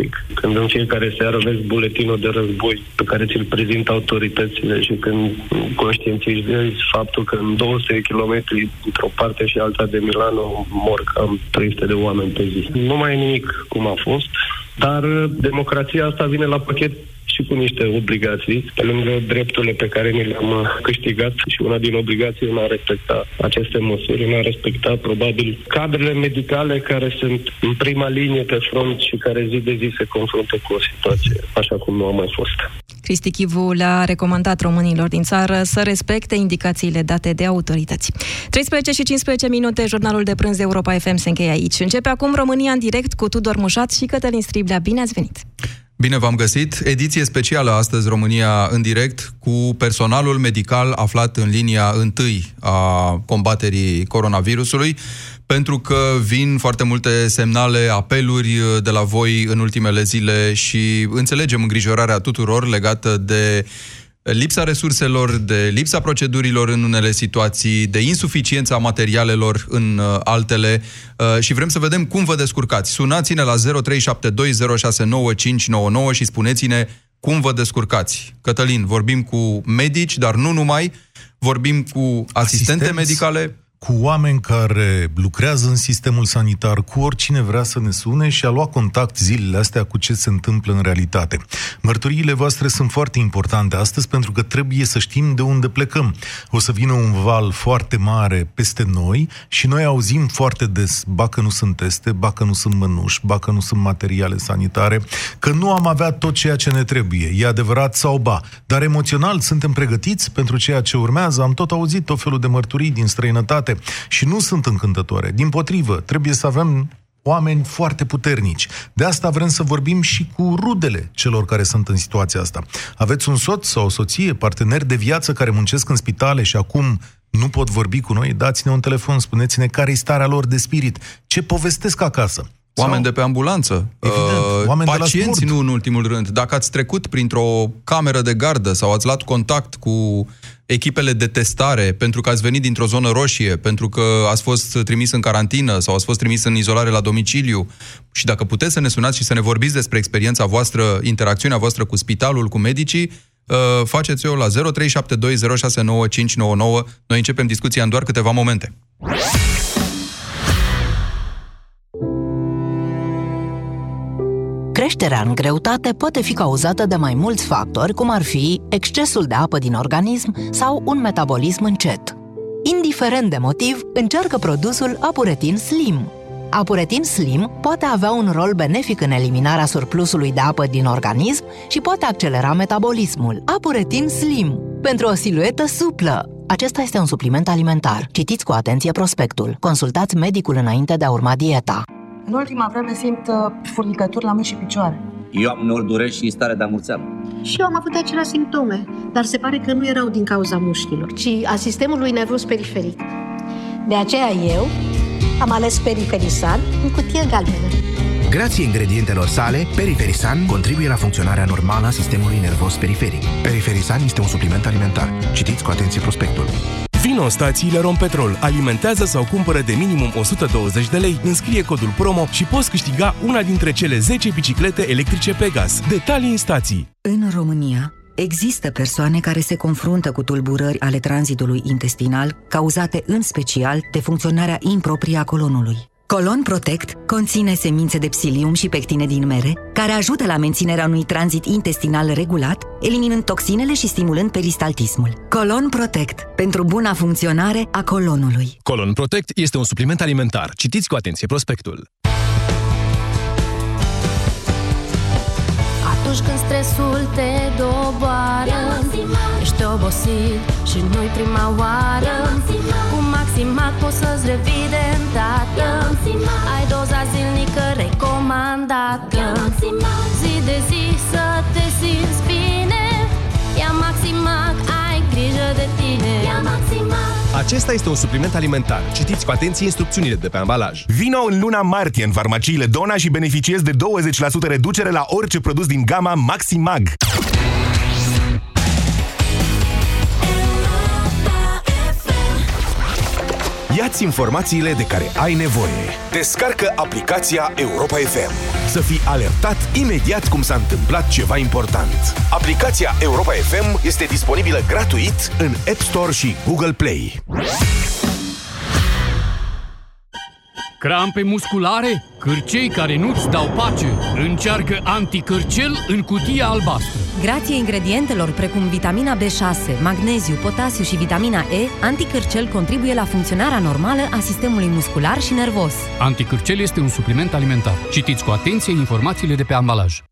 pic. Când în fiecare seară vezi buletinul de război pe care ți-l prezintă autoritățile și când conștientizezi faptul că în 200 de kilometri într-o parte și alta de Milano mor cam 300 de oameni pe zi. Nu mai e nimic cum a fost, dar democrația asta vine la pachet și cu niște obligații, pe lângă drepturile pe care ni le-am uh, câștigat și una din obligații e a respecta aceste măsuri, în a respecta probabil cadrele medicale care sunt în prima linie pe front și care zi de zi se confruntă cu o situație așa cum nu a mai fost. Cristi Chivu le-a recomandat românilor din țară să respecte indicațiile date de autorități. 13 și 15 minute, jurnalul de prânz Europa FM se încheie aici. Începe acum România în direct cu Tudor Mușat și Cătălin Striblea. Bine ați venit! Bine v-am găsit! Ediție specială astăzi România în direct cu personalul medical aflat în linia întâi a combaterii coronavirusului pentru că vin foarte multe semnale, apeluri de la voi în ultimele zile și înțelegem îngrijorarea tuturor legată de lipsa resurselor, de lipsa procedurilor în unele situații, de insuficiența materialelor în uh, altele uh, și vrem să vedem cum vă descurcați. Sunați-ne la 0372069599 și spuneți-ne cum vă descurcați. Cătălin, vorbim cu medici, dar nu numai, vorbim cu asistente Asistenți? medicale, cu oameni care lucrează în sistemul sanitar, cu oricine vrea să ne sune și a luat contact zilele astea cu ce se întâmplă în realitate. Mărturiile voastre sunt foarte importante astăzi pentru că trebuie să știm de unde plecăm. O să vină un val foarte mare peste noi și noi auzim foarte des, ba că nu sunt teste, ba că nu sunt mănuși, ba că nu sunt materiale sanitare, că nu am avea tot ceea ce ne trebuie. E adevărat sau ba? Dar emoțional suntem pregătiți pentru ceea ce urmează? Am tot auzit tot felul de mărturii din străinătate departe. Și nu sunt încântătoare. Din potrivă, trebuie să avem oameni foarte puternici. De asta vrem să vorbim și cu rudele celor care sunt în situația asta. Aveți un soț sau o soție, parteneri de viață care muncesc în spitale și acum nu pot vorbi cu noi? Dați-ne un telefon, spuneți-ne care e starea lor de spirit, ce povestesc acasă. Oameni sau... de pe ambulanță, Evident, uh, oameni pacienți, nu în ultimul rând. Dacă ați trecut printr-o cameră de gardă sau ați luat contact cu echipele de testare pentru că ați venit dintr-o zonă roșie, pentru că ați fost trimis în carantină sau ați fost trimis în izolare la domiciliu și dacă puteți să ne sunați și să ne vorbiți despre experiența voastră, interacțiunea voastră cu spitalul, cu medicii, uh, faceți-o la 0372069599. Noi începem discuția în doar câteva momente. Creșterea în greutate poate fi cauzată de mai mulți factori, cum ar fi excesul de apă din organism sau un metabolism încet. Indiferent de motiv, încearcă produsul Apuretin Slim. Apuretin Slim poate avea un rol benefic în eliminarea surplusului de apă din organism și poate accelera metabolismul. Apuretin Slim, pentru o siluetă suplă. Acesta este un supliment alimentar. Citiți cu atenție prospectul. Consultați medicul înainte de a urma dieta. În ultima vreme simt uh, furnicături la mâini și picioare. Eu am uneori dureri și stare de amurțeală. Și eu am avut aceleași simptome, dar se pare că nu erau din cauza mușchilor, ci a sistemului nervos periferic. De aceea eu am ales Periferisan în cutie galbenă. Grație ingredientelor sale, Periferisan contribuie la funcționarea normală a sistemului nervos periferic. Periferisan este un supliment alimentar. Citiți cu atenție prospectul. Vino în stațiile Rompetrol, alimentează sau cumpără de minimum 120 de lei, înscrie codul promo și poți câștiga una dintre cele 10 biciclete electrice Pegas. Detalii în stații. În România, Există persoane care se confruntă cu tulburări ale tranzitului intestinal, cauzate în special de funcționarea improprie a colonului. Colon Protect conține semințe de psilium și pectine din mere, care ajută la menținerea unui tranzit intestinal regulat, eliminând toxinele și stimulând peristaltismul. Colon Protect, pentru buna funcționare a colonului. Colon Protect este un supliment alimentar. Citiți cu atenție prospectul. Atunci când stresul te doboară Ești obosit și nu-i prima oară Cu Maximac poți să-ți revii de îndată Ai doza zilnică recomandată Zi de zi să te simți bine Ia Maximac, ai grijă de tine Ia Maximac acesta este un supliment alimentar. Citiți cu atenție instrucțiunile de pe ambalaj. Vino în luna martie în farmaciile Dona și beneficiezi de 20% reducere la orice produs din gama Maximag. Iați informațiile de care ai nevoie. Descarcă aplicația Europa FM. Să fii alertat imediat cum s-a întâmplat ceva important. Aplicația Europa FM este disponibilă gratuit în App Store și Google Play. Crampe musculare? Cârcei care nu-ți dau pace? Încearcă anticârcel în cutia albastră. Grație ingredientelor precum vitamina B6, magneziu, potasiu și vitamina E, anticârcel contribuie la funcționarea normală a sistemului muscular și nervos. Anticârcel este un supliment alimentar. Citiți cu atenție informațiile de pe ambalaj.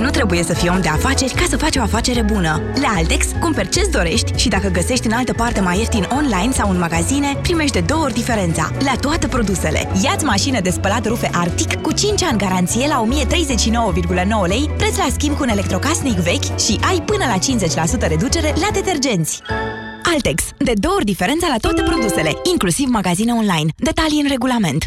Nu trebuie să fii om de afaceri ca să faci o afacere bună. La Altex, cumperi ce-ți dorești și dacă găsești în altă parte mai ieftin online sau în magazine, primești de două ori diferența la toate produsele. Iați mașină de spălat rufe Arctic cu 5 ani garanție la 1039,9 lei, preț la schimb cu un electrocasnic vechi și ai până la 50% reducere la detergenți. Altex. De două ori diferența la toate produsele, inclusiv magazine online. Detalii în regulament.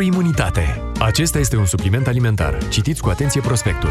imunitate. Acesta este un supliment alimentar. Citiți cu atenție prospectul.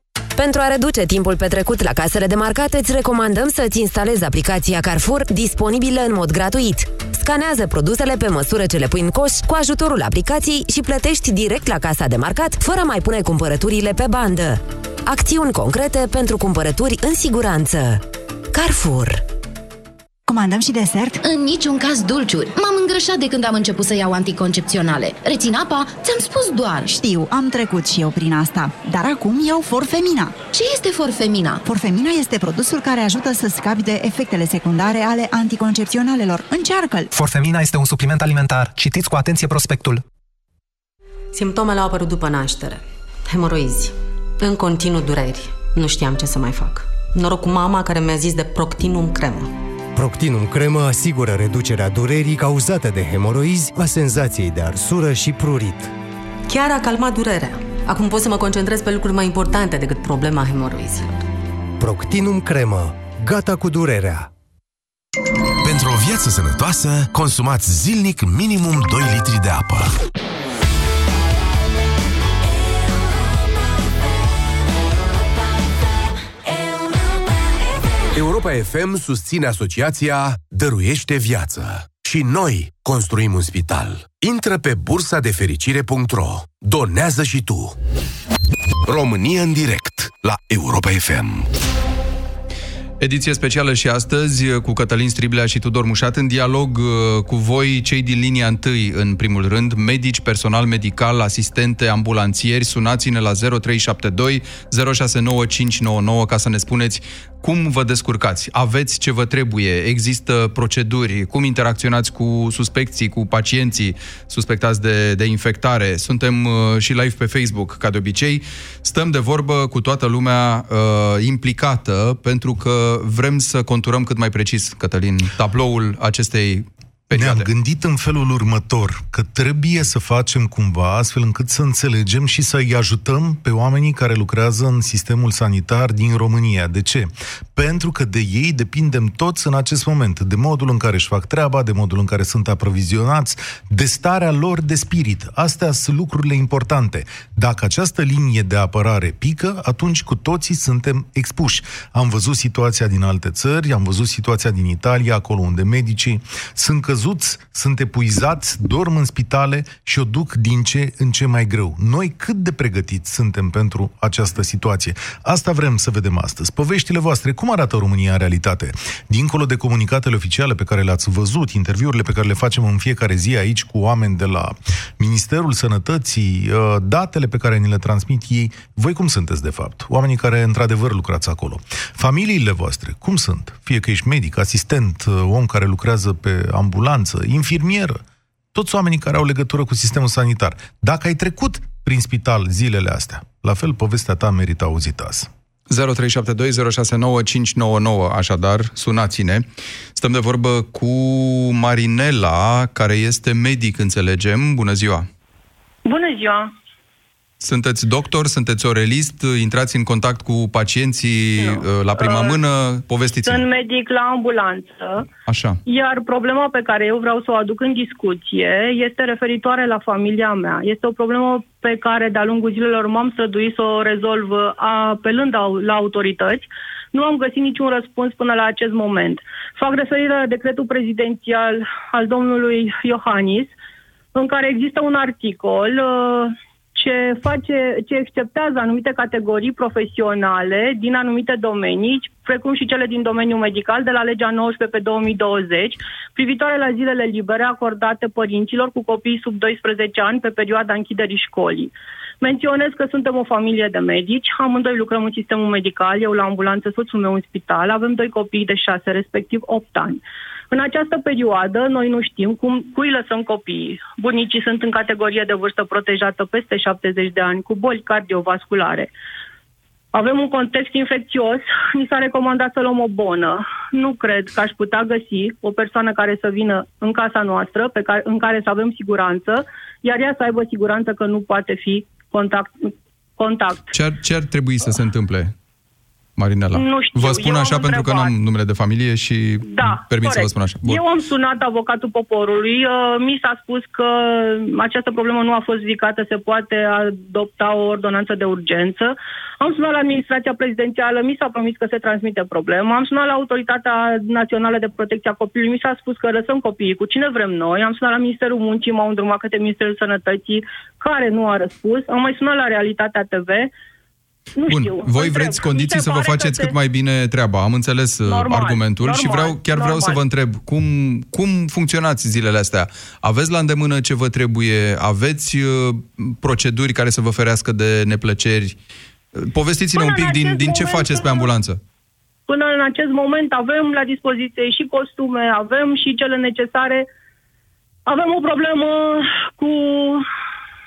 Pentru a reduce timpul petrecut la casele de marcat, îți recomandăm să-ți instalezi aplicația Carrefour, disponibilă în mod gratuit. Scanează produsele pe măsură ce le pui în coș cu ajutorul aplicației și plătești direct la casa de marcat, fără a mai pune cumpărăturile pe bandă. Acțiuni concrete pentru cumpărături în siguranță. Carrefour Comandăm și desert? În niciun caz dulciuri. M-am îngrășat de când am început să iau anticoncepționale. Rețin apa? Ți-am spus doar. Știu, am trecut și eu prin asta. Dar acum iau Forfemina. Ce este Forfemina? Forfemina este produsul care ajută să scapi de efectele secundare ale anticoncepționalelor. Încearcă-l! Forfemina este un supliment alimentar. Citiți cu atenție prospectul. Simptomele au apărut după naștere. Hemoroizi. În continuu dureri. Nu știam ce să mai fac. Noroc cu mama care mi-a zis de Proctinum cremă. Proctinum cremă asigură reducerea durerii cauzate de hemoroizi, a senzației de arsură și prurit. Chiar a calmat durerea. Acum pot să mă concentrez pe lucruri mai importante decât problema hemoroizilor. Proctinum cremă. Gata cu durerea. Pentru o viață sănătoasă, consumați zilnic minimum 2 litri de apă. Europa FM susține asociația Dăruiește Viață. Și noi construim un spital. Intră pe bursa de fericire.ro. Donează și tu. România în direct la Europa FM. Ediție specială și astăzi cu Cătălin Striblea și Tudor Mușat în dialog uh, cu voi, cei din linia întâi, în primul rând, medici, personal medical, asistente, ambulanțieri, sunați-ne la 0372 069599 ca să ne spuneți cum vă descurcați, aveți ce vă trebuie, există proceduri, cum interacționați cu suspecții, cu pacienții suspectați de, de infectare. Suntem uh, și live pe Facebook, ca de obicei. Stăm de vorbă cu toată lumea uh, implicată, pentru că vrem să conturăm cât mai precis, Cătălin, tabloul acestei perioade. Ne-am gândit în felul următor, că trebuie să facem cumva astfel încât să înțelegem și să-i ajutăm pe oamenii care lucrează în sistemul sanitar din România. De ce? Pentru că de ei depindem toți în acest moment, de modul în care își fac treaba, de modul în care sunt aprovizionați, de starea lor de spirit. Astea sunt lucrurile importante. Dacă această linie de apărare pică, atunci cu toții suntem expuși. Am văzut situația din alte țări, am văzut situația din Italia, acolo unde medicii sunt căzuți, sunt epuizați, dorm în spitale și o duc din ce în ce mai greu. Noi cât de pregătiți suntem pentru această situație? Asta vrem să vedem astăzi. Poveștile voastre, cum arată România în realitate? Dincolo de comunicatele oficiale pe care le-ați văzut, interviurile pe care le facem în fiecare zi aici cu oameni de la Ministerul Sănătății, uh, datele pe care ni le transmit ei, voi cum sunteți de fapt? Oamenii care într-adevăr lucrați acolo. Familiile voastre, cum sunt? Fie că ești medic, asistent, uh, om care lucrează pe ambulanță, infirmieră, toți oamenii care au legătură cu sistemul sanitar. Dacă ai trecut prin spital zilele astea, la fel povestea ta merită auzită azi. 0372069599, așadar, sunați-ne. Stăm de vorbă cu Marinela, care este medic, înțelegem. Bună ziua! Bună ziua! Sunteți doctor, sunteți orelist, intrați în contact cu pacienții Nu. uh, la prima Uh, mână, povestiți Sunt medic la ambulanță, Așa. iar problema pe care eu vreau să o aduc în discuție este referitoare la familia mea. Este o problemă pe care de-a lungul zilelor m-am străduit să o rezolv apelând au- la autorități. Nu am găsit niciun răspuns până la acest moment. Fac referire la decretul prezidențial al domnului Iohannis, în care există un articol uh, ce face, ce exceptează anumite categorii profesionale din anumite domenii, precum și cele din domeniul medical, de la legea 19 pe 2020, privitoare la zilele libere acordate părinților cu copii sub 12 ani pe perioada închiderii școlii. Menționez că suntem o familie de medici, amândoi lucrăm în sistemul medical, eu la ambulanță, soțul meu în spital, avem doi copii de 6, respectiv 8 ani. În această perioadă, noi nu știm cum, cui lăsăm copiii. Bunicii sunt în categorie de vârstă protejată peste 70 de ani, cu boli cardiovasculare. Avem un context infecțios, ni s-a recomandat să luăm o bonă. Nu cred că aș putea găsi o persoană care să vină în casa noastră, pe care, în care să avem siguranță, iar ea să aibă siguranță că nu poate fi contact. contact. Ce ar, ce ar trebui să se întâmple, Marinela? Nu știu, vă spun eu așa am pentru că întrebat. n-am numele de familie și Da, permit să corect. vă spun așa. Bun. Eu am sunat avocatul poporului, uh, mi s-a spus că această problemă nu a fost ridicată, se poate adopta o ordonanță de urgență. Am sunat la administrația prezidențială, mi s-a promis că se transmite problema. Am sunat la Autoritatea Națională de Protecție a Copilului, mi s-a spus că lăsăm copiii cu cine vrem noi. Am sunat la Ministerul Muncii, m-au îndrumat către Ministerul Sănătății, care nu a răspuns. Am mai sunat la Realitatea TV. Nu Bun, știu. voi întreb. vreți Mi condiții se să vă pare că faceți se- cât mai bine treaba. Am înțeles uh, Normal, argumentul și normal, vreau, chiar vreau să normal. vă întreb cum, cum funcționați zilele astea. Aveți la îndemână ce vă trebuie? Aveți uh, proceduri care să vă ferească de neplăceri? Uh, Povestiți-ne Până un pic în din, acest din ce moment, faceți pe ambulanță. Până în acest moment avem la dispoziție și costume, avem și cele necesare. Avem o problemă cu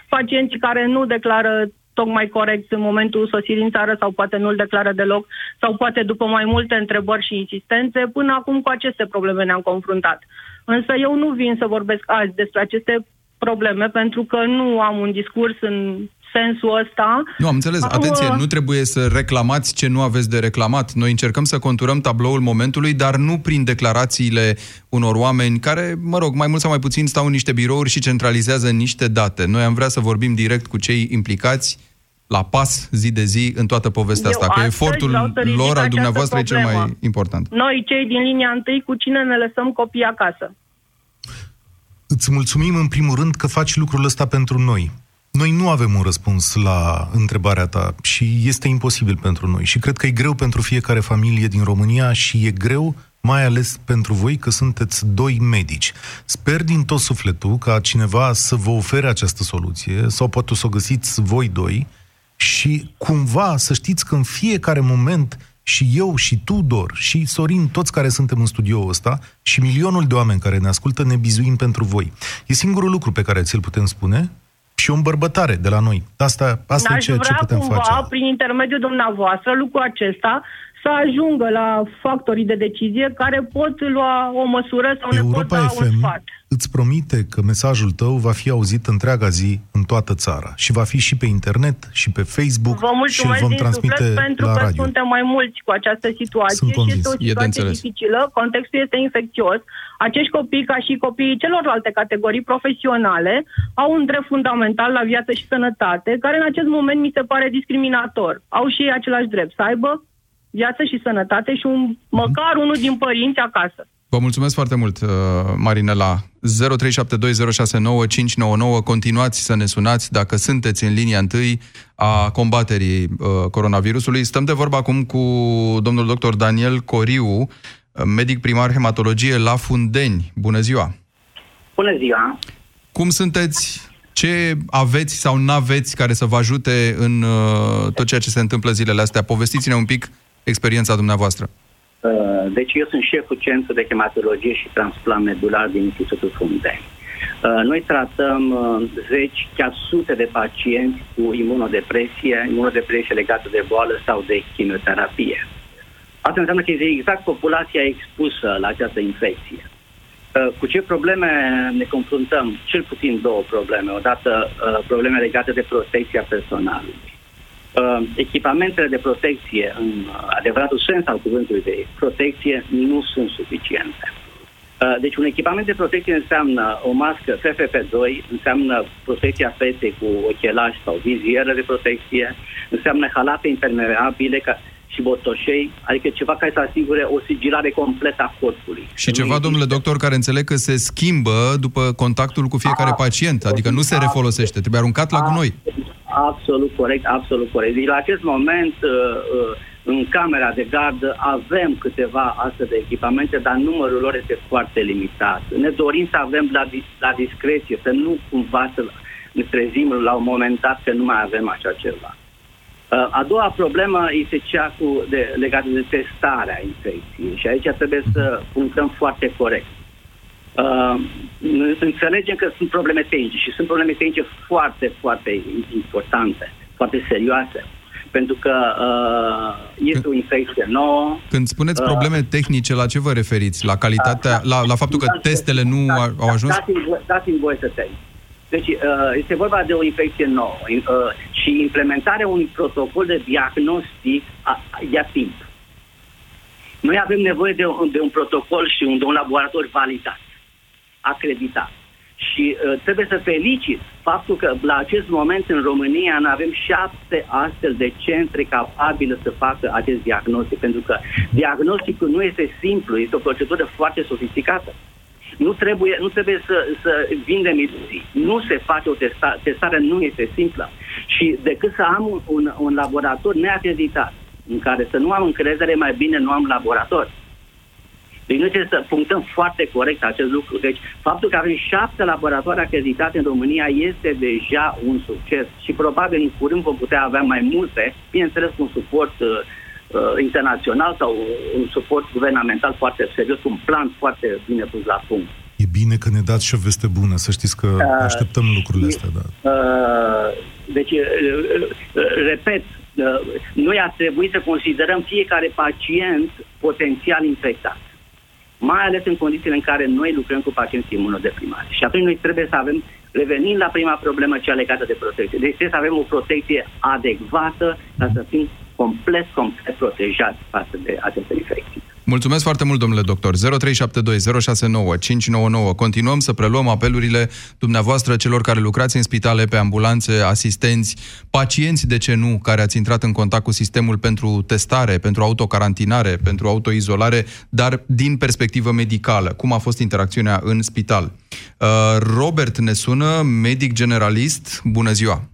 pacienții care nu declară tocmai corect în momentul sosirii în țară sau poate nu-l declară deloc sau poate după mai multe întrebări și insistențe. Până acum cu aceste probleme ne-am confruntat. Însă eu nu vin să vorbesc azi despre aceste probleme pentru că nu am un discurs în sensul ăsta. Nu, am înțeles. Am, Atenție, uh, nu trebuie să reclamați ce nu aveți de reclamat. Noi încercăm să conturăm tabloul momentului, dar nu prin declarațiile unor oameni care, mă rog, mai mult sau mai puțin stau în niște birouri și centralizează niște date. Noi am vrea să vorbim direct cu cei implicați la pas zi de zi în toată povestea Eu asta, că astăzi efortul vreau să ridic lor, al această dumneavoastră, e cel mai problemă. important. Noi, cei din linia întâi, cu cine ne lăsăm copiii acasă? Îți mulțumim în primul rând că faci lucrul ăsta pentru noi. Noi nu avem un răspuns la întrebarea ta și este imposibil pentru noi. Și cred că e greu pentru fiecare familie din România și e greu mai ales pentru voi că sunteți doi medici. Sper din tot sufletul ca cineva să vă ofere această soluție sau poate să o găsiți voi doi și cumva să știți că în fiecare moment și eu și tu, Dor, și Sorin, toți care suntem în studioul ăsta și milionul de oameni care ne ascultă, ne bizuim pentru voi. E singurul lucru pe care ți-l putem spune și o îmbărbătare de la noi. Asta, asta e N-aș ceea ce vrea putem cumva, face. prin intermediul dumneavoastră, lucrul acesta să ajungă la factorii de decizie care pot lua o măsură sau Europa ne pot da FM un sfat. îți promite că mesajul tău va fi auzit întreaga zi în toată țara și va fi și pe internet și pe Facebook Vă și îl mulțumesc vom din transmite suflet pentru la că radio. suntem mai mulți cu această situație Sunt și convins. este o E de situație înțeles. dificilă. Contextul este infecțios. Acești copii, ca și copiii celorlalte categorii profesionale, au un drept fundamental la viață și sănătate, care în acest moment mi se pare discriminator. Au și ei același drept, să aibă viață și sănătate și un, măcar unul din părinți acasă. Vă mulțumesc foarte mult, uh, Marinela. 0372069599. Continuați să ne sunați dacă sunteți în linia întâi a combaterii uh, coronavirusului. Stăm de vorba acum cu domnul dr. Daniel Coriu, uh, medic primar hematologie la Fundeni. Bună ziua! Bună ziua! Cum sunteți? Ce aveți sau n-aveți care să vă ajute în uh, tot ceea ce se întâmplă zilele astea? Povestiți-ne un pic experiența dumneavoastră. Uh, Deci eu sunt șeful Centrului de Hematologie și Transplant Medular din Institutul Fundeni. Uh, Noi tratăm uh, zeci, chiar sute de pacienți cu imunodepresie, imunodepresie legată de boală sau de chimioterapie. Asta înseamnă că este exact populația expusă la această infecție. Uh, Cu ce probleme ne confruntăm? Cel puțin două probleme. Odată uh, probleme legate de protecția personalului. Uh, echipamentele de protecție, în uh, adevăratul sens al cuvântului de protecție, nu sunt suficiente. Uh, Deci un echipament de protecție înseamnă o mască FFP2, înseamnă protecția feței cu ochelari sau vizieră de protecție, înseamnă halate impermeabile ca și botoșei, adică ceva care să asigure o sigilare completă a corpului. Și ceva, domnule doctor, care înțeleg că se schimbă după contactul cu fiecare pacient, adică nu se refolosește, trebuie aruncat la gunoi. Absolut corect, absolut corect. Deci la acest moment, uh, uh, în camera de gardă, avem câteva astfel de echipamente, dar numărul lor este foarte limitat. Ne dorim să avem la, dis- la discreție, să nu cumva să ne trezim la un moment dat că nu mai avem așa ceva. Uh, A doua problemă este cea cu de, legată de testarea infecției și aici trebuie să punctăm foarte corect. Uh, înțelegem că sunt probleme tehnice și sunt probleme tehnice foarte, foarte importante, foarte serioase. Pentru că uh, este o infecție nouă. Când spuneți Uh, probleme tehnice, la ce vă referiți? La calitatea, la, la faptul că testele nu Da, au- au ajuns? Dați-mi, vo- dați-mi voie să termin. Deci uh, este vorba de o infecție nouă uh, și implementarea unui protocol de diagnostic a, ia timp. Noi avem nevoie de un, de un protocol și un, de un laborator validat, acreditat. Și uh, trebuie să felicit faptul că la acest moment în România nu avem șapte astfel de centre capabile să facă acest diagnostic, pentru că diagnosticul nu este simplu, este o procedură foarte sofisticată. Nu trebuie, nu trebuie să, să vindem iluzii. Nu se face o testare, testarea nu este simplă. Și decât să am un, un, un laborator neacreditat, în care să nu am încredere, mai bine nu am laborator. Deci noi trebuie să punctăm foarte corect acest lucru. Deci faptul că avem șapte laboratoare acreditate în România este deja un succes și probabil în curând vom putea avea mai multe, bineînțeles cu un suport uh, uh, internațional sau un suport guvernamental foarte serios, un plan foarte bine pus la punct. E bine că ne dați și o veste bună, să știți că Uh, așteptăm lucrurile astea, da. Uh, deci, uh, uh, repet, uh, noi ar trebui să considerăm fiecare pacient potențial infectat. Mai ales în condițiile în care noi lucrăm cu pacienți imunodeprimați. Și atunci noi trebuie să avem, revenind la prima problemă, cea legată de protecție. Deci trebuie să avem o protecție adecvată ca să fim complet, complet protejați față de aceste infecții. Mulțumesc foarte mult, domnule doctor. 0372069599. Continuăm să preluăm apelurile dumneavoastră celor care lucrați în spitale, pe ambulanțe, asistenți, pacienți, de ce nu, care ați intrat în contact cu sistemul pentru testare, pentru autocarantinare, pentru autoizolare, dar din perspectivă medicală. Cum a fost interacțiunea în spital? Uh, Robert ne sună, medic generalist. Bună ziua!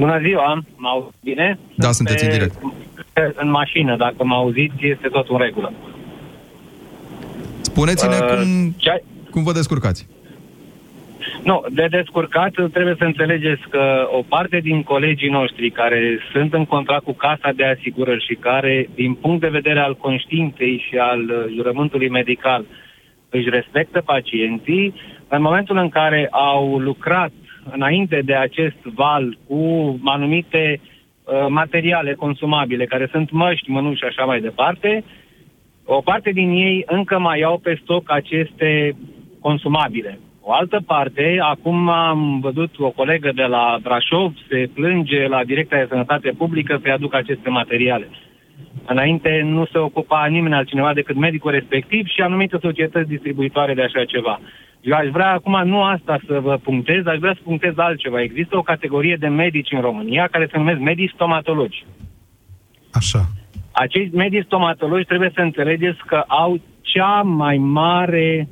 Bună ziua, mă auzi bine? Da, sunteți în direct. Pe- În mașină, dacă mă auziți, este tot în regulă. Spuneți-ne Uh, cum, cum vă descurcați. Nu, de descurcat trebuie să înțelegeți că o parte din colegii noștri care sunt în contract cu Casa de Asigurări și care, din punct de vedere al conștiinței și al uh, jurământului medical, își respectă pacienții, în momentul în care au lucrat înainte de acest val cu anumite uh, materiale consumabile, care sunt măști, mănuși și așa mai departe, o parte din ei încă mai au pe stoc aceste consumabile. O altă parte, acum am văzut o colegă de la Brașov se plânge la Direcția de Sănătate Publică să-i aducă aceste materiale. Înainte nu se ocupa nimeni altcineva decât medicul respectiv și anumite societăți distribuitoare de așa ceva. Eu aș vrea acum nu asta să vă punctez, aș vrea să punctez altceva. Există o categorie de medici în România care se numesc medici stomatologi. Așa. Acești medici stomatologi trebuie să înțelegeți că au cea mai mare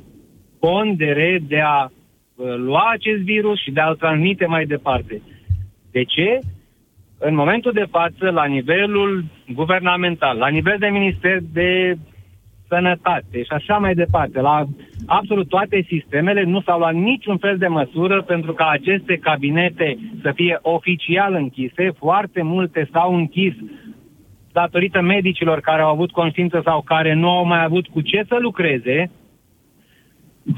pondere de a uh, lua acest virus și de a-l transmite mai departe. De ce? În momentul de față, la nivelul guvernamental, la nivel de minister de sănătate și așa mai departe, la absolut toate sistemele nu s-au luat niciun fel de măsură pentru ca aceste cabinete să fie oficial închise. Foarte multe s-au închis datorită medicilor care au avut conștiință sau care nu au mai avut cu ce să lucreze,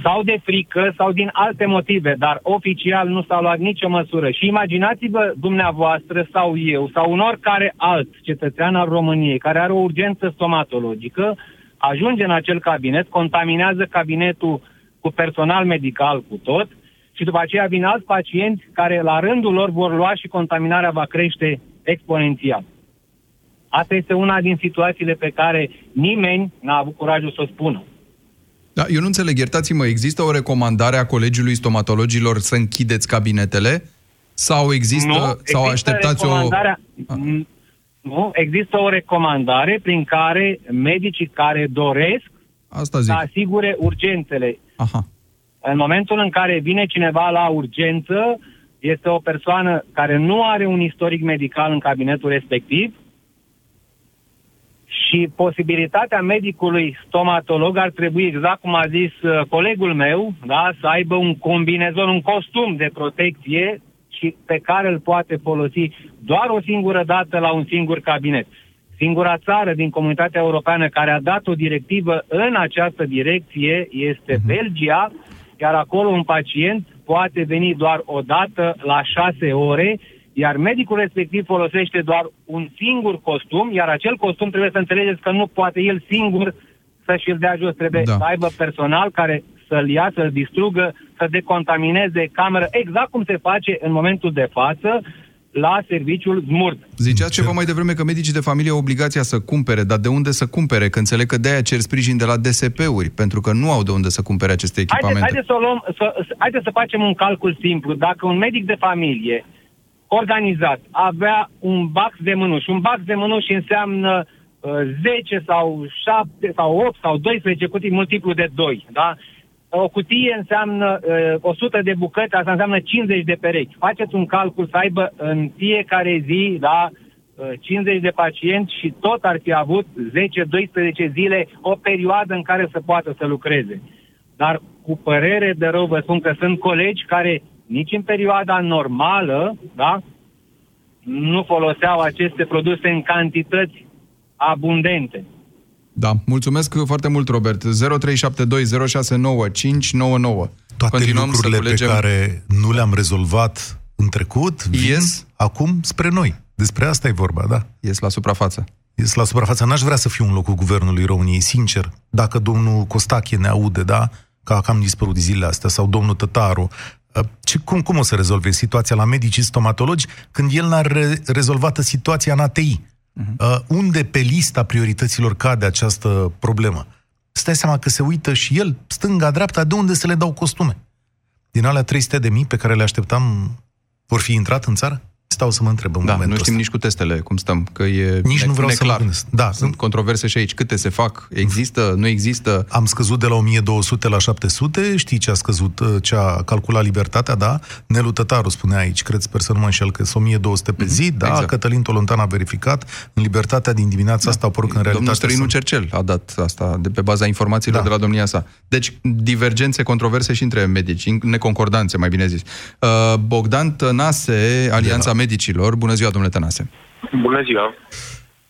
sau de frică sau din alte motive, dar oficial nu s-a luat nicio măsură. Și imaginați-vă dumneavoastră sau eu sau un oricare alt cetățean al României care are o urgență stomatologică, ajunge în acel cabinet, contaminează cabinetul cu personal medical, cu tot, și după aceea vin alți pacienți care la rândul lor vor lua și contaminarea va crește exponențial. Asta este una din situațiile pe care nimeni n-a avut curajul să o spună. Da, eu nu înțeleg, iertați-mă, există o recomandare a Colegiului Stomatologilor să închideți cabinetele? Sau există, nu, sau există așteptați o... Nu, există o recomandare prin care medicii care doresc Asta zic. să asigure urgențele. Aha. În momentul în care vine cineva la urgență, este o persoană care nu are un istoric medical în cabinetul respectiv, și posibilitatea medicului stomatolog ar trebui, exact cum a zis uh, colegul meu, da, să aibă un combinezon, un costum de protecție și pe care îl poate folosi doar o singură dată la un singur cabinet. Singura țară din comunitatea europeană care a dat o directivă în această direcție este uh-huh. Belgia, iar acolo un pacient poate veni doar o dată la șase ore iar medicul respectiv folosește doar un singur costum, iar acel costum trebuie să înțelegeți că nu poate el singur să și-l dea jos. Trebuie da. să aibă personal care să-l ia, să-l distrugă, să decontamineze camera, exact cum se face în momentul de față la serviciul ZMURD. Ziceați ceva mai devreme că medicii de familie au obligația să cumpere, dar de unde să cumpere? Că înțeleg că de-aia cer sprijin de la DSP-uri, pentru că nu au de unde să cumpere aceste echipamente. Haideți, haideți, să, o luăm, să, haideți să facem un calcul simplu. Dacă un medic de familie organizat avea un bax de mânuși. Un bax de mânuși înseamnă uh, 10 sau 7 sau 8 sau 12 cutii multiplu de 2, da? O cutie înseamnă uh, 100 de bucăți, asta înseamnă 50 de perechi. Faceți un calcul să aibă în fiecare zi, da, 50 uh, de pacienți și tot ar fi avut 10-12 zile o perioadă în care să poată să lucreze. Dar cu părere de rău vă spun că sunt colegi care nici în perioada normală, da, nu foloseau aceste produse în cantități abundente. Da, mulțumesc foarte mult, Robert. 0372069599. Toate Continuăm lucrurile pe care nu le-am rezolvat în trecut vin yes. acum spre noi. Despre asta e vorba, da? Ies la suprafață. Ies la suprafață. N-aș vrea să fiu în locul guvernului României, sincer. Dacă domnul Costache ne aude, da? Că am dispărut zilele astea, sau domnul Tătaru, Uh, ce, cum, cum o să rezolve situația la medicii stomatologi când el n-a re- rezolvat situația în ATI? Uh-huh. Uh, unde pe lista priorităților cade această problemă? Stai seama că se uită și el, stânga-dreapta, de unde să le dau costume? Din alea 300 de mii pe care le așteptam, vor fi intrat în țară? Stau să mă întreb în da, momentul nu știm ăsta. nici cu testele cum stăm, că e Nici nu vreau neclar. să mă gândesc. Da, Sunt controverse și aici. Câte se fac? Există? Nu există? Am scăzut de la 1200 la 700. Știi ce a scăzut, uh, ce a calculat libertatea, da? Nelu Tătaru spunea aici, cred, sper să nu mă înșel, că sunt 1200 pe zi, mm-hmm, da? Exact. Cătălin Tolontan a verificat. În libertatea din dimineața da. asta au apărut că în realitate Domnul Străinu sunt... Cercel a dat asta de pe baza informațiilor Da. de la domnia sa. Deci, divergențe, controverse și între medici, neconcordanțe, mai bine zis. Uh, Bogdan Tănase, Alianța Medicilor. Bună ziua, domnule Tănase. Bună ziua!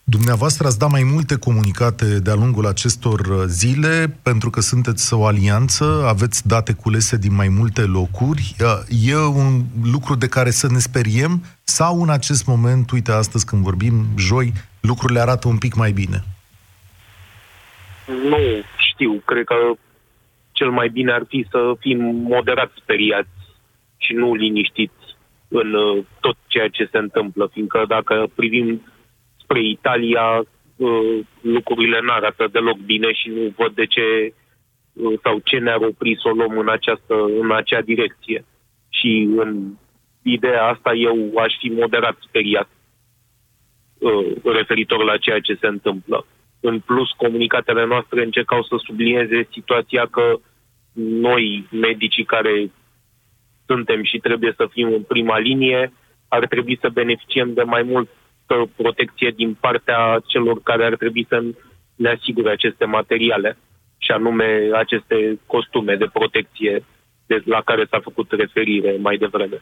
Dumneavoastră ați dat mai multe comunicate de-a lungul acestor uh, zile, pentru că sunteți o alianță, aveți date culese din mai multe locuri. Uh, e un lucru de care să ne speriem sau în acest moment, uite astăzi când vorbim, joi, lucrurile arată un pic mai bine? Nu știu, cred că cel mai bine ar fi să fim moderat speriați și nu liniștiți în uh, tot ceea ce se întâmplă, fiindcă dacă privim spre Italia, uh, lucrurile nu arată deloc bine și nu văd de ce uh, sau ce ne-ar opri să o luăm în, această, în acea direcție. Și în ideea asta eu aș fi moderat speriat referitor la ceea ce se întâmplă. În plus, comunicatele noastre încercau să sublinieze situația că noi, medicii care suntem și trebuie să fim în prima linie, ar trebui să beneficiem de mai multă protecție din partea celor care ar trebui să ne asigure aceste materiale, și anume aceste costume de protecție de, la care s-a făcut referire mai devreme.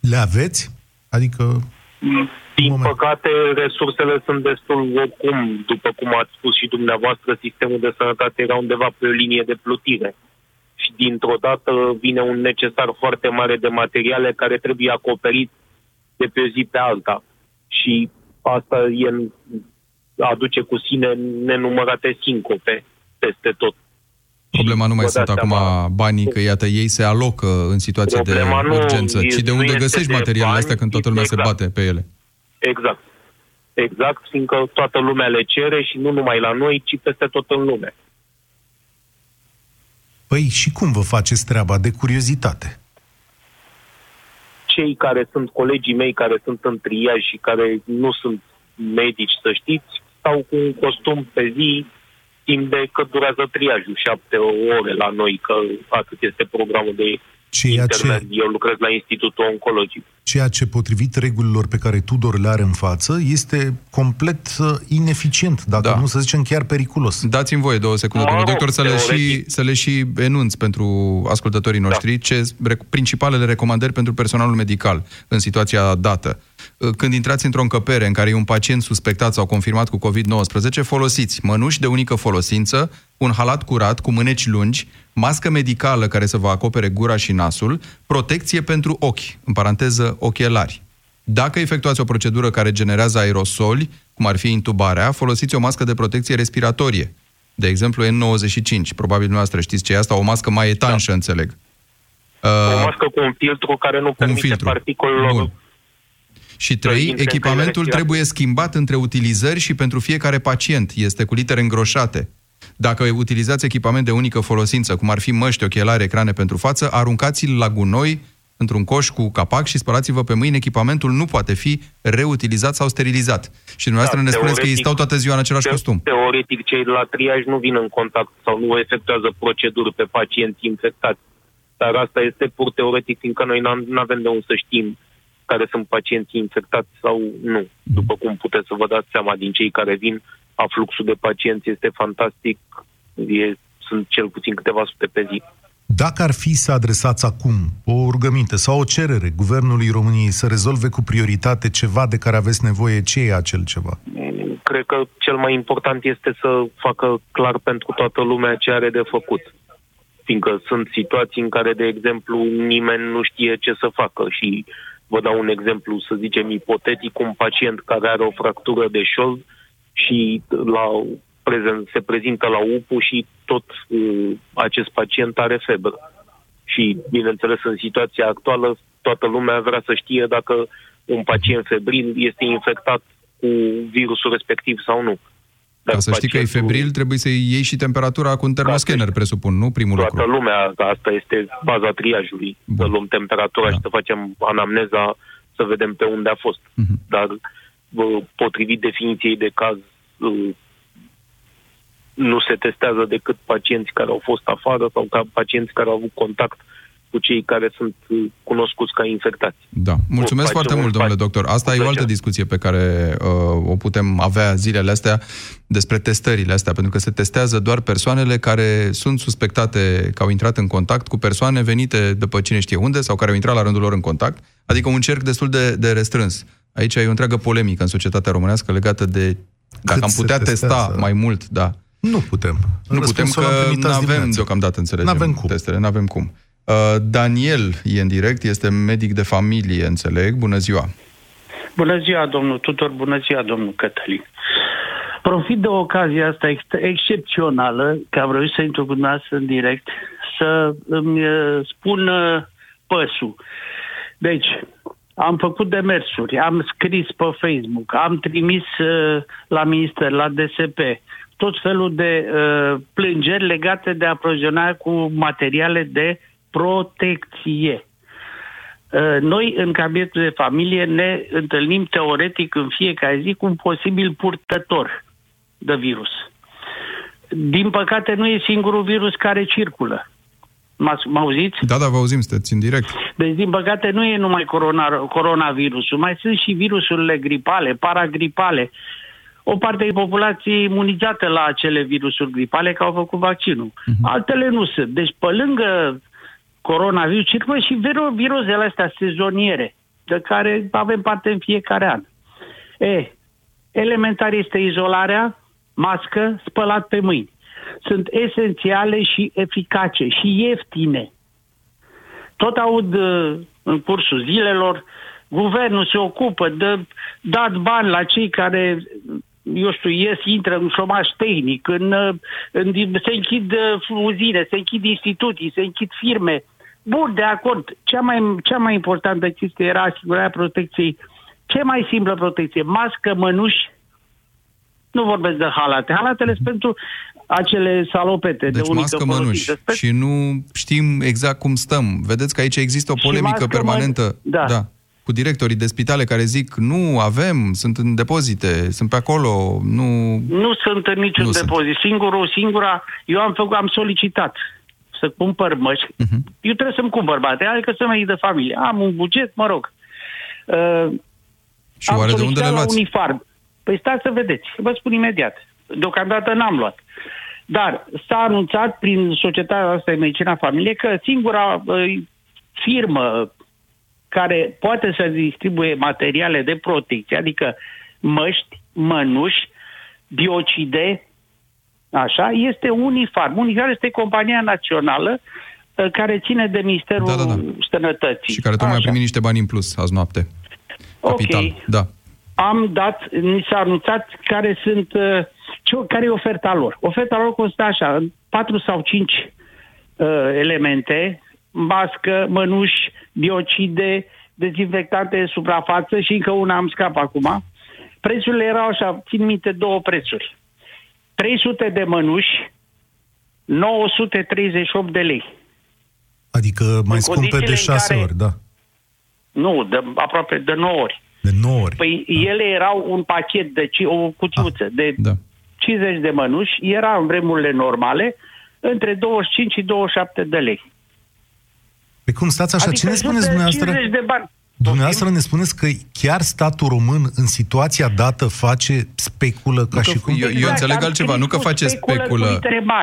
Le aveți? Adică... Din păcate, resursele sunt destul oricum, după cum ați spus și dumneavoastră, sistemul de sănătate era undeva pe o linie de plutire și dintr-o dată vine un necesar foarte mare de materiale care trebuie acoperit de pe o zi pe alta. Și asta e, aduce cu sine nenumărate sincope peste tot. Problema nu mai sunt acum seama, banii, că iată, ei se alocă în situații de urgență, ci de unde găsești materialele bani, astea când toată lumea exact. se bate pe ele. Exact. Exact, fiindcă toată lumea le cere și nu numai la noi, ci peste tot în lume. Păi și cum vă faceți treaba de curiozitate? Cei care sunt colegii mei care sunt în triaj și care nu sunt medici, să știți, stau cu un costum pe zi timp de cât durează triajul, șapte ore la noi, că atât este programul de Ceea ce, eu lucrez la Institutul Oncologic. Ceea ce, potrivit regulilor pe care Tudor le are în față, este complet uh, ineficient, dacă da. nu să zicem chiar periculos. Dați-mi voie două secunde, domnul doctor, să le, și, să le și enunț pentru ascultătorii da. noștri da. ce principalele recomandări pentru personalul medical în situația dată. Uh, când intrați într-o încăpere în care e un pacient suspectat sau confirmat cu COVID-19, folosiți mănuși de unică folosință, un halat curat cu mâneci lungi, mască medicală care să vă acopere gura și nasul, protecție pentru ochi, în paranteză ochelari. Dacă efectuați o procedură care generează aerosoli, cum ar fi intubarea, folosiți o mască de protecție respiratorie. De exemplu, N95. Probabil dumneavoastră știți ce e asta, o mască mai etanșă, da. înțeleg. O uh, mască cu un filtru care nu permite filtru. particulelor Bun. Și trei, echipamentul trebuie schimbat între utilizări și pentru fiecare pacient. Este cu litere îngroșate. Dacă utilizați echipament de unică folosință, cum ar fi măști, ochelari, ecrane pentru față, aruncați-l la gunoi într-un coș cu capac și spălați-vă pe mâini. Echipamentul nu poate fi reutilizat sau sterilizat. Și dumneavoastră da, ne spuneți că ei stau toată ziua în același te- costum. Teoretic, cei la triaj nu vin în contact sau nu efectuează proceduri pe pacienți infectați. Dar asta este pur teoretic, fiindcă noi nu avem de unde să știm care sunt pacienții infectați sau nu. După cum puteți să vă dați seama din cei care vin, afluxul de pacienți este fantastic, e, sunt cel puțin câteva sute pe zi. Dacă ar fi să adresați acum o rugăminte sau o cerere Guvernului României să rezolve cu prioritate ceva de care aveți nevoie, ce e acel ceva? Cred că cel mai important este să facă clar pentru toată lumea ce are de făcut. Fiindcă sunt situații în care, de exemplu, nimeni nu știe ce să facă și vă dau un exemplu, să zicem ipotetic, un pacient care are o fractură de șold și la prezent, se prezintă la UPU și tot uh, acest pacient are febră. Și, bineînțeles, în situația actuală, toată lumea vrea să știe dacă un pacient febril este infectat cu virusul respectiv sau nu. Dar Ca să știi că e febril, trebuie să iei și temperatura cu un termoscanner, presupun, nu primul toată lucru. Toată lumea, asta este baza triajului, Bun. să luăm temperatura da. și să facem anamneza, să vedem pe unde a fost. Uh-huh. Dar potrivit definiției de caz, nu se testează decât pacienți care au fost afară sau ca pacienți care au avut contact cu cei care sunt cunoscuți ca infectați. Da. Mulțumesc foarte mult, domnule doctor. Asta e o altă discuție pe care uh, o putem avea zilele astea despre testările astea, pentru că se testează doar persoanele care sunt suspectate că au intrat în contact cu persoane venite după cine știe unde sau care au intrat la rândul lor în contact, adică un cerc destul de, de restrâns. Aici e o întreagă polemică în societatea românească legată de dacă Cât am putea se testa testează? mai mult, da. Nu putem. Nu putem Răspunsul că l-am primit nu azi avem dimineață. deocamdată, înțelegem, N-avem cum. testele, nu avem cum. Uh, Daniel e în direct, este medic de familie, înțeleg. Bună ziua! Bună ziua, domnul Tudor, bună ziua, domnul Cătălin. Profit de ocazia asta ex- excepțională, că am reușit să intru cu dumneavoastră în direct, să îmi uh, spun uh, păsul. Deci, am făcut demersuri, am scris pe Facebook, am trimis uh, la minister, la DSP, tot felul de uh, plângeri legate de aprovizionarea cu materiale de protecție. Uh, Noi, în cabinetul de familie, ne întâlnim teoretic în fiecare zi cu un posibil purtător de virus. Din păcate, nu e singurul virus care circulă. M-ați- Mă auziți? Da, da, vă auzim, sunteți în direct. Deci, din păcate, nu e numai corona, coronavirusul, mai sunt și virusurile gripale, paragripale. O parte din populație e imunizată la acele virusuri gripale că au făcut vaccinul. Altele nu sunt. Deci, pe lângă coronavirus, circulă și viru- virusele astea sezoniere, de care avem parte în fiecare an. E, elementar este izolarea, mască, spălat pe mâini. Sunt esențiale și eficace și ieftine. Tot aud uh, în cursul zilelor, guvernul se ocupă de dat bani la cei care, eu știu, ies, intră în șomaș tehnic, în, uh, în, se închid uh, uzine, se închid instituții, se închid firme. Bun, de acord. Cea mai, cea mai importantă chestie era asigurarea protecției. Ce mai simplă protecție? Mască, mănuși, nu vorbesc de halate. Halatele sunt pentru acele salopete Deci de unică mască mănuși folosință. și nu știm exact cum stăm. Vedeți că aici există o Și polemică mască permanentă mănuși, da. da, cu directorii de spitale care zic nu avem, sunt în depozite, sunt pe acolo, nu... Nu sunt în niciun Nu nu sunt. depozit. Singurul, singura, eu am făcut, am solicitat să cumpăr măști. Mhm. Eu trebuie să-mi cumpăr bate, adică să mă de familie. Am un buget, mă rog. Uh, Și am oare de unde solicitat le la luați? Unifarm. Păi stați să vedeți, vă spun imediat. Deocamdată n-am luat. Dar s-a anunțat prin societatea asta de medicina familie că singura uh, firmă care poate să distribuie materiale de protecție, adică măști, mănuși, biocide, așa, este Unifarm. Unifarm este compania națională uh, care ține de Ministerul Da, da, da. Sănătății. Și care tocmai a Așa. primit niște bani în plus azi noapte. Capital, Ok. da. am dat, ni s-a anunțat care sunt, uh, ce, care e oferta lor. Oferta lor constă așa, în patru sau cinci uh, elemente, mască, mănuși, biocide, dezinfectante de suprafață și încă una am scap acum. Prețurile erau așa, țin minte două prețuri. 300 de mănuși, 938 de lei. Adică mai În scumpe de condițiile în șase care- ori, da. Nu, de, aproape de 9 ori. De 9 ori. Păi ele erau un pachet de ci- o cutiuță de da. 50 de mănuși, era în vremurile normale, între 25 și 27 de lei. Pe cum stați așa? adică Ce ne spuneți 150 dumneavoastră? de bani. Dumneavoastră ne spuneți că chiar statul român în situația dată face speculă ca Nu și că, cum... eu, eu înțeleg altceva, nu că face speculă,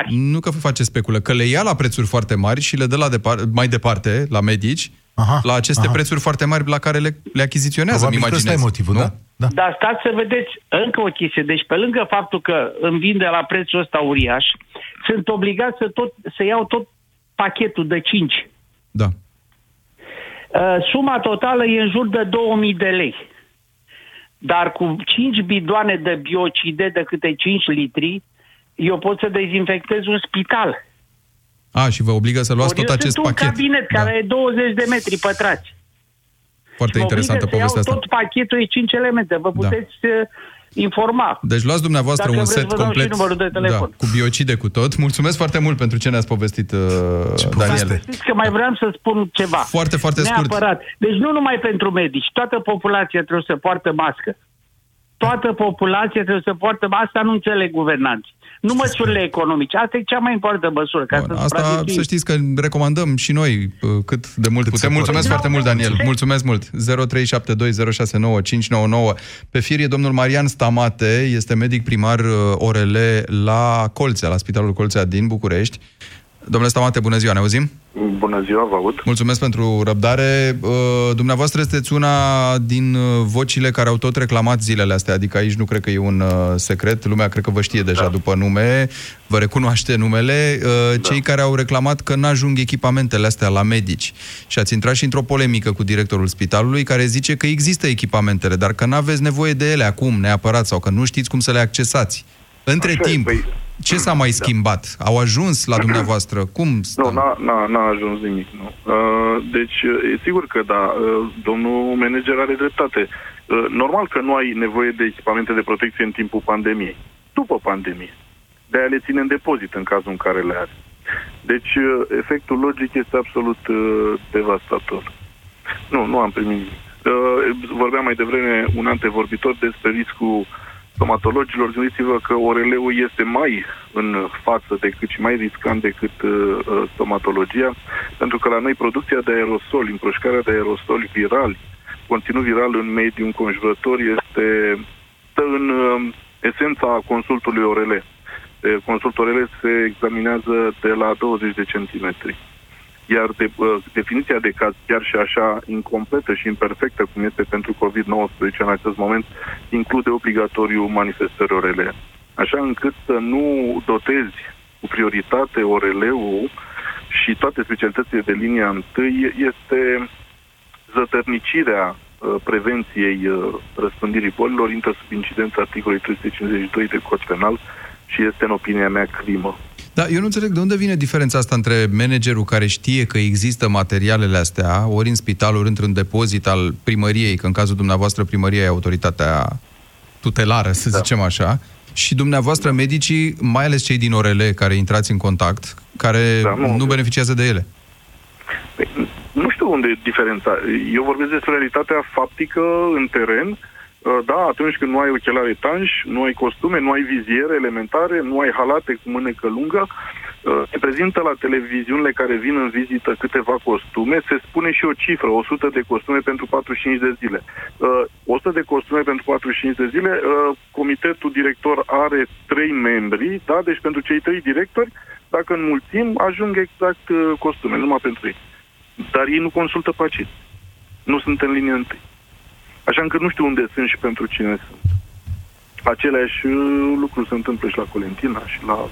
nu că face speculă, că le ia la prețuri foarte mari și le dă la depar- mai departe, la medici, aha, la aceste aha. prețuri foarte mari la care le, le achiziționează, îmi Probabil că ăsta imaginez. e motivul, nu? da? Da. Dar stați să vedeți încă o chestie. Deci pe lângă faptul că îmi vinde la prețul ăsta uriaș, sunt obligat să, tot, să iau tot pachetul de 5. Da. Uh, suma totală e în jur de 2000 de lei. Dar cu 5 bidoane de biocide de câte 5 litri, eu pot să dezinfectez un spital. A, și vă obligă să luați Ori tot eu acest sunt un pachet. cabinet care e 20 de metri pătrați. Foarte Mă obligă interesantă să iau povestea asta. tot pachetul e 5 elemente. Vă puteți uh, informa. Deci luați dumneavoastră Dacă un vreți, set vă dau și complet numărul de telefon. Da, cu biocide cu tot. Mulțumesc foarte mult pentru ce ne-ați povestit, uh, Daniel. Știți că mai vreau să spun ceva. Foarte, foarte scurt. Neapărat. Deci nu numai pentru medici. Toată populația trebuie să poartă mască. Toată populația trebuie să poartă mască. Asta nu înțeleg guvernanți. Nu măsurile economice. Asta e cea mai importantă măsură. Ca să Asta supraviețuim. să știți că recomandăm și noi uh, cât de mult putem. Mulțumesc poate. foarte mult, Daniel. Mulțumesc mult. 0372069599. Pe fir e domnul Marian Stamate, este medic primar uh, ORL la Colțea, la Spitalul Colțea din București. Domnule Stamate, bună ziua, ne auzim? Bună ziua, vă aud. Mulțumesc pentru răbdare. Uh, dumneavoastră sunteți una din uh, vocile care au tot reclamat zilele astea, adică aici nu cred că e un uh, secret, lumea cred că vă știe deja da. după nume, vă recunoaște numele, da. cei care au reclamat că n-ajung echipamentele astea la medici. Și ați intrat și într-o polemică cu directorul spitalului care zice că există echipamentele, dar că n-aveți nevoie de ele acum neapărat sau că nu știți cum să le accesați. Între Așa timp, păi, ce s-a mai da. schimbat? Au ajuns la dumneavoastră? Cum? Nu, n-a, n-a, n-a ajuns nimic, nu. Uh, deci, e sigur că da, uh, domnul manager are dreptate. Uh, normal că nu ai nevoie de echipamente de protecție în timpul pandemiei. După pandemie. De aia le ține în depozit în cazul în care le are. Deci, uh, efectul logic este absolut uh, devastator. Nu, nu am primit nimic. Uh, vorbeam mai devreme un antevorbitor despre riscul uh, stomatologilor, gândiți-vă că ORL-ul este mai în față decât și mai riscant decât uh, uh, stomatologia, pentru că la noi producția de aerosoli, împroșcarea de aerosoli virali, conținut viral în mediul înconjurător este stă în uh, esența consultului ORL. Consultul ORL se examinează de la 20 de centimetri iar de, uh, definiția de caz, chiar și așa incompletă și imperfectă cum este pentru COVID-19 în acest moment, include obligatoriu manifestări orele. Așa încât să nu dotezi cu prioritate oreleu și toate specialitățile de linia întâi este zătărnicirea uh, prevenției uh, răspândirii bolilor intră sub incidența articolului 352 de cod penal și este, în opinia mea, crimă. Da, eu nu înțeleg de unde vine diferența asta între managerul care știe că există materialele astea, ori în spital, ori într-un depozit al primăriei, că în cazul dumneavoastră primăria e autoritatea tutelară, să da. zicem așa, și dumneavoastră medicii, mai ales cei din orele care intrați în contact, care da, nu, nu beneficiază de ele. Păi, nu știu unde e diferența. Eu vorbesc despre realitatea faptică în teren, Uh, da, atunci când nu ai ochelari etanși, nu ai costume, nu ai viziere elementare, nu ai halate cu mânecă lungă, uh, se prezintă la televiziunile care vin în vizită câteva costume, se spune și o cifră, 100 de costume pentru 45 de zile. 100 uh, de costume pentru 45 de zile, comitetul director are 3 membri, da, deci pentru cei 3 directori, dacă înmulțim, ajung exact costume, numai pentru ei. Dar ei nu consultă pacienți. Nu sunt în linie întâi. Așa încât nu știu unde sunt și pentru cine sunt. Aceleași uh, lucruri se întâmplă și la Colentina și la uh,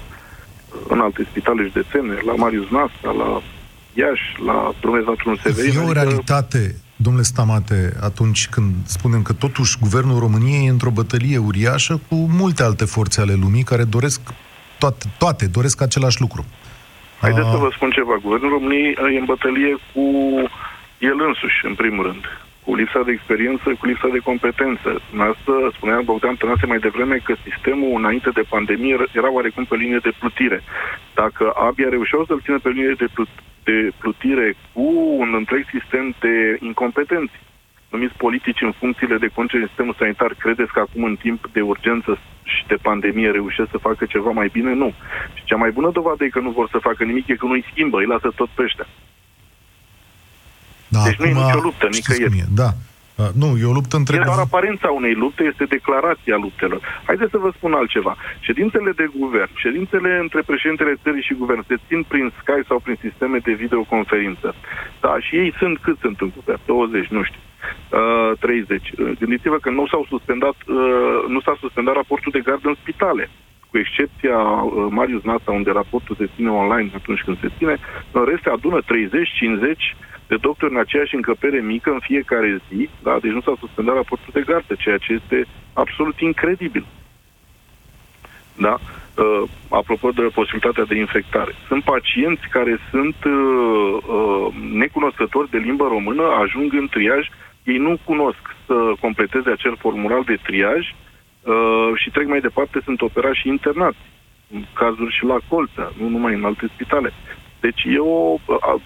în alte spitale județene, la Marius Nasta, la Iași, la Promezatul Severin. E o adică... realitate, domnule Stamate, atunci când spunem că totuși guvernul României e într-o bătălie uriașă cu multe alte forțe ale lumii care doresc toate, toate doresc același lucru. Haideți A... să vă spun ceva. Guvernul României e în bătălie cu el însuși, în primul rând cu lipsa de experiență, cu lipsa de competență. Asta spunea Bogdan Tănase mai devreme că sistemul înainte de pandemie era oarecum pe linie de plutire. Dacă abia reușeau să-l țină pe linie de, plut- de plutire cu un întreg sistem de incompetenți, numiți politici în funcțiile de conducere în sistemul sanitar, credeți că acum în timp de urgență și de pandemie reușesc să facă ceva mai bine? Nu. Și cea mai bună dovadă e că nu vor să facă nimic, e că nu-i schimbă, îi lasă tot pe ăștia. Da, deci acum, nu e nicio luptă, nicăieri. Da. Uh, nu, e o luptă între... E doar aparența unei lupte, este declarația luptelor. Haideți să vă spun altceva. Ședințele de guvern, ședințele între președintele țării și guvern se țin prin Skype sau prin sisteme de videoconferință. Da, și ei sunt cât sunt în guvern? 20, nu știu. Uh, 30. Gândiți-vă că nu s-au suspendat, uh, nu s-a suspendat raportul de gardă în spitale cu excepția uh, Marius Nata, unde raportul se ține online atunci când se ține, în rest se adună 30, 50 de doctori în aceeași încăpere mică în fiecare zi, da? deci nu s-a suspendat raportul de gardă, ceea ce este absolut incredibil. Da? Uh, apropo de posibilitatea de infectare. Sunt pacienți care sunt uh, uh, necunoscători de limbă română, ajung în triaj, ei nu cunosc să completeze acel formular de triaj uh, și trec mai departe, sunt operați și internați. În cazuri și la colța, nu numai în alte spitale. Deci e o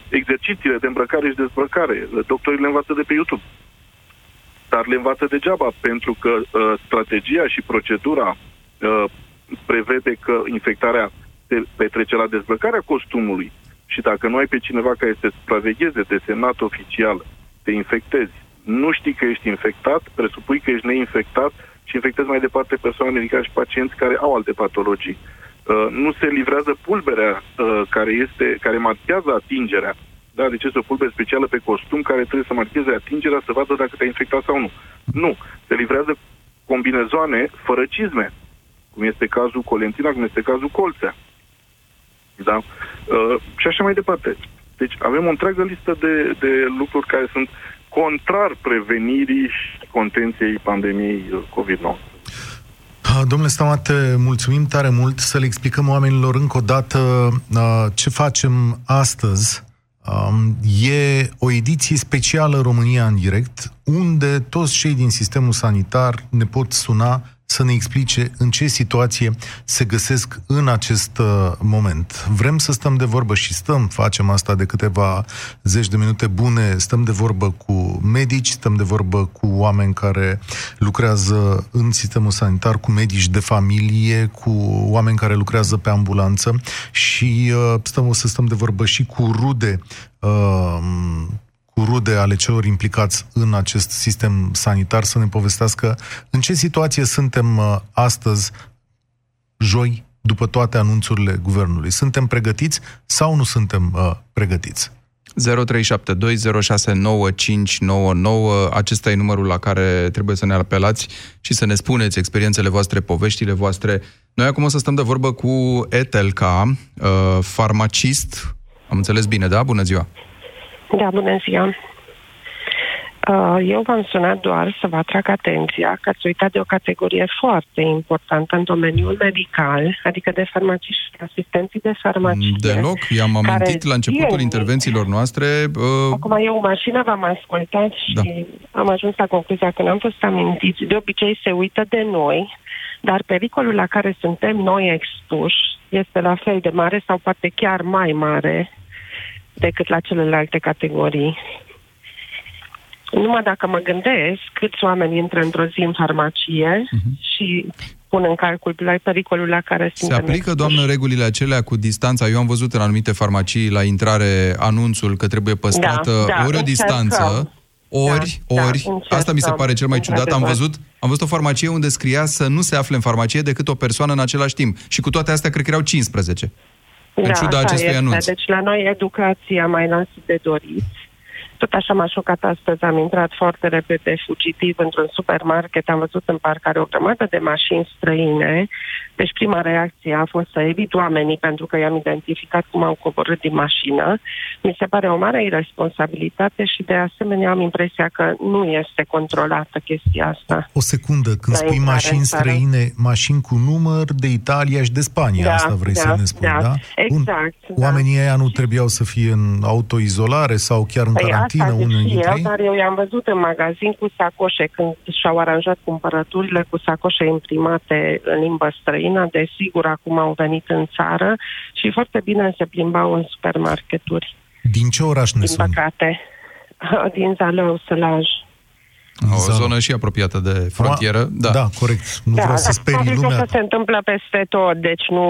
exercițiile de îmbrăcare și dezbrăcare. Doctorii le învață de pe YouTube. Dar le învață degeaba, pentru că uh, strategia și procedura uh, prevede că infectarea se petrece la dezbrăcarea costumului și dacă nu ai pe cineva care să supravegheze desemnat oficial, te infectezi. Nu știi că ești infectat, presupui că ești neinfectat și infectezi mai departe persoane medicale și pacienți care au alte patologii. Uh, nu se livrează pulberea uh, care, este, care marchează atingerea. Da, deci este o pulbere specială pe costum care trebuie să marcheze atingerea să vadă dacă te-a infectat sau nu. Nu. Se livrează combinezoane fără cizme, cum este cazul Colentina, cum este cazul Colțea. Da? Uh, și așa mai departe. Deci avem o întreagă listă de, de lucruri care sunt contrar prevenirii și contenției pandemiei uh, COVID-19. Domnule Stamate, mulțumim tare mult să le explicăm oamenilor încă o dată uh, ce facem astăzi. Um, e o ediție specială România în direct, unde toți cei din sistemul sanitar ne pot suna să ne explice în ce situație se găsesc în acest uh, moment. Vrem să stăm de vorbă și stăm, facem asta de câteva zeci de minute bune, stăm de vorbă cu medici, stăm de vorbă cu oameni care lucrează în sistemul sanitar, cu medici de familie, cu oameni care lucrează pe ambulanță și uh, stăm, o să stăm de vorbă și cu rude uh, cu rude ale celor implicați în acest sistem sanitar să ne povestească în ce situație suntem uh, astăzi, joi, după toate anunțurile guvernului. Suntem pregătiți sau nu suntem uh, pregătiți? 0372069599 Acesta e numărul la care trebuie să ne apelați și să ne spuneți experiențele voastre, poveștile voastre. Noi acum o să stăm de vorbă cu Etelca, uh, farmacist. Am înțeles bine, da? Bună ziua! Da, bună ziua. Uh, eu v-am sunat doar să vă atrag atenția că ați uitat de o categorie foarte importantă în domeniul medical, adică de farmaciști și asistenții de farmacie. Deloc, i-am amintit la începutul e... intervențiilor noastre. Uh... Acum eu în mașină v-am ascultat și da. am ajuns la concluzia că n-am fost amintiți. De obicei se uită de noi, dar pericolul la care suntem noi expuși este la fel de mare sau poate chiar mai mare decât la celelalte categorii. Numai dacă mă gândesc câți oameni intră într-o zi în farmacie uh-huh. și pun în calcul la pericolul la care sunt. Se aplică, expuși. doamnă, regulile acelea cu distanța? Eu am văzut în anumite farmacii la intrare anunțul că trebuie păstrată da, da, ori o distanță, ori, da, ori, da, asta mi se pare cel mai ciudat, am văzut, am văzut o farmacie unde scria să nu se afle în farmacie decât o persoană în același timp. Și cu toate astea, cred că erau 15 în da, ciuda acestui este. anunț. Deci la noi educația mai lasă de dorit. Tot așa m-a șocat astăzi, am intrat foarte repede, fugitiv, într-un supermarket, am văzut în parcare o grămadă de mașini străine, deci prima reacție a fost să evit oamenii pentru că i-am identificat cum au coborât din mașină. Mi se pare o mare irresponsabilitate și de asemenea am impresia că nu este controlată chestia asta. O secundă, când spui mașini străine, mașini cu număr de Italia și de Spania, da, asta vrei da, să ne spui, da? da? Exact. Bun. Da. Oamenii ăia nu trebuiau să fie în autoizolare sau chiar în păi carantină unul dintre ei? Dar eu i-am văzut în magazin cu sacoșe când și-au aranjat cumpărăturile cu sacoșe imprimate în limbă străină străină, desigur, acum au venit în țară și foarte bine se plimbau în supermarketuri. Din ce oraș ne Din păcate, din Zalău, Sălaj. O Zalău. zonă și apropiată de frontieră. Da, da corect. Nu da, vreau să sperii lumea. Că se întâmplă peste tot, deci nu...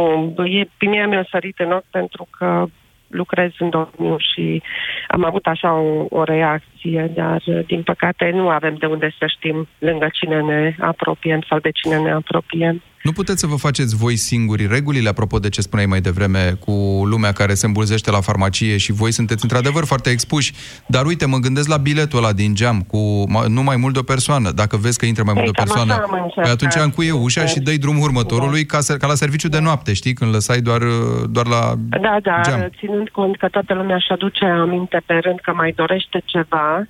E, mie mi-a sărit în ochi pentru că lucrez în domeniu și am avut așa o, o reacție, dar din păcate nu avem de unde să știm lângă cine ne apropiem sau de cine ne apropiem. Nu puteți să vă faceți voi singuri regulile, apropo de ce spuneai mai devreme, cu lumea care se îmbulzește la farmacie și voi sunteți într-adevăr foarte expuși. Dar uite, mă gândesc la biletul ăla din geam, cu nu mai mult de o persoană. Dacă vezi că intră mai mult de o persoană, păi atunci încuie ușa și dai drum următorului ca, să, ca la serviciu de noapte, știi? Când lăsai doar, doar la Da, da, geam. ținând cont că toată lumea își aduce aminte pe rând că mai dorește ceva,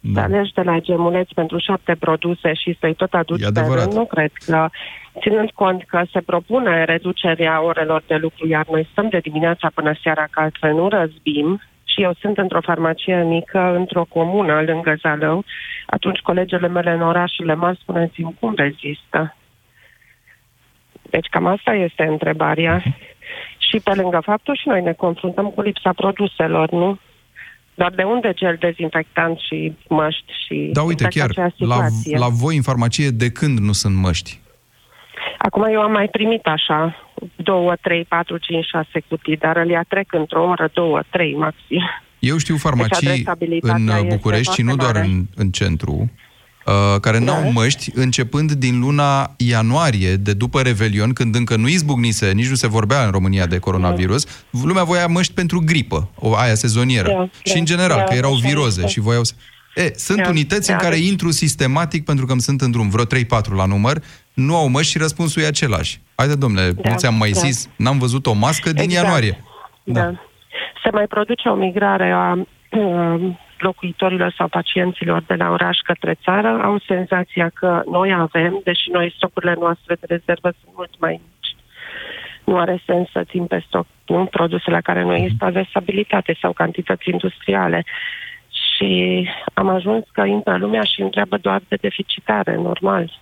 da. să alegi de la gemuleți pentru șapte produse și să-i tot aduci pe rând, nu cred că ținând cont că se propune reducerea orelor de lucru, iar noi stăm de dimineața până seara, că altfel nu răzbim, și eu sunt într-o farmacie mică, într-o comună lângă Zalău, atunci colegele mele în orașele mari spuneți-mi cum rezistă. Deci cam asta este întrebarea. Și pe lângă faptul și noi ne confruntăm cu lipsa produselor, nu? Dar de unde gel dezinfectant și măști și... Da, uite, chiar, la, la voi în farmacie de când nu sunt măști? Acum eu am mai primit așa două, trei, patru, cinci, șase cutii, dar îl ia trec într-o oră, două, trei maxim. Eu știu farmacii deci în București și nu doar în, în centru, uh, care n-au da. măști începând din luna ianuarie, de după Revelion, când încă nu izbucnise, nici nu se vorbea în România de coronavirus, da. lumea voia măști pentru gripă, o aia sezonieră. Da, și da, în general, da, că erau viroze și voiau să... E, sunt da, unități da, în care deci... intru sistematic, pentru că îmi sunt în drum, vreo 3-4 la număr, nu au măști și răspunsul e același. Haide, domnule, da, nu ți-am mai da. zis, n-am văzut o mască din exact. ianuarie. Da. da. Se mai produce o migrare a uh, locuitorilor sau pacienților de la oraș către țară. Au senzația că noi avem, deși noi stocurile noastre de rezervă sunt mult mai mici. Nu are sens să țin pe stoc nu? produse la care nu mhm. există stabilitate sau cantități industriale. Și am ajuns că intră lumea și întreabă doar de deficitare, normal.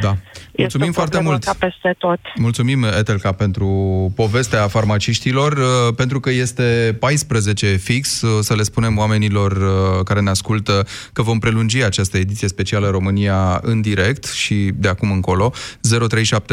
Da. Mulțumim foarte mult. Ca peste tot. Mulțumim, Etelca, pentru povestea farmaciștilor, uh, pentru că este 14 fix, uh, să le spunem oamenilor uh, care ne ascultă că vom prelungi această ediție specială România în direct și de acum încolo 0372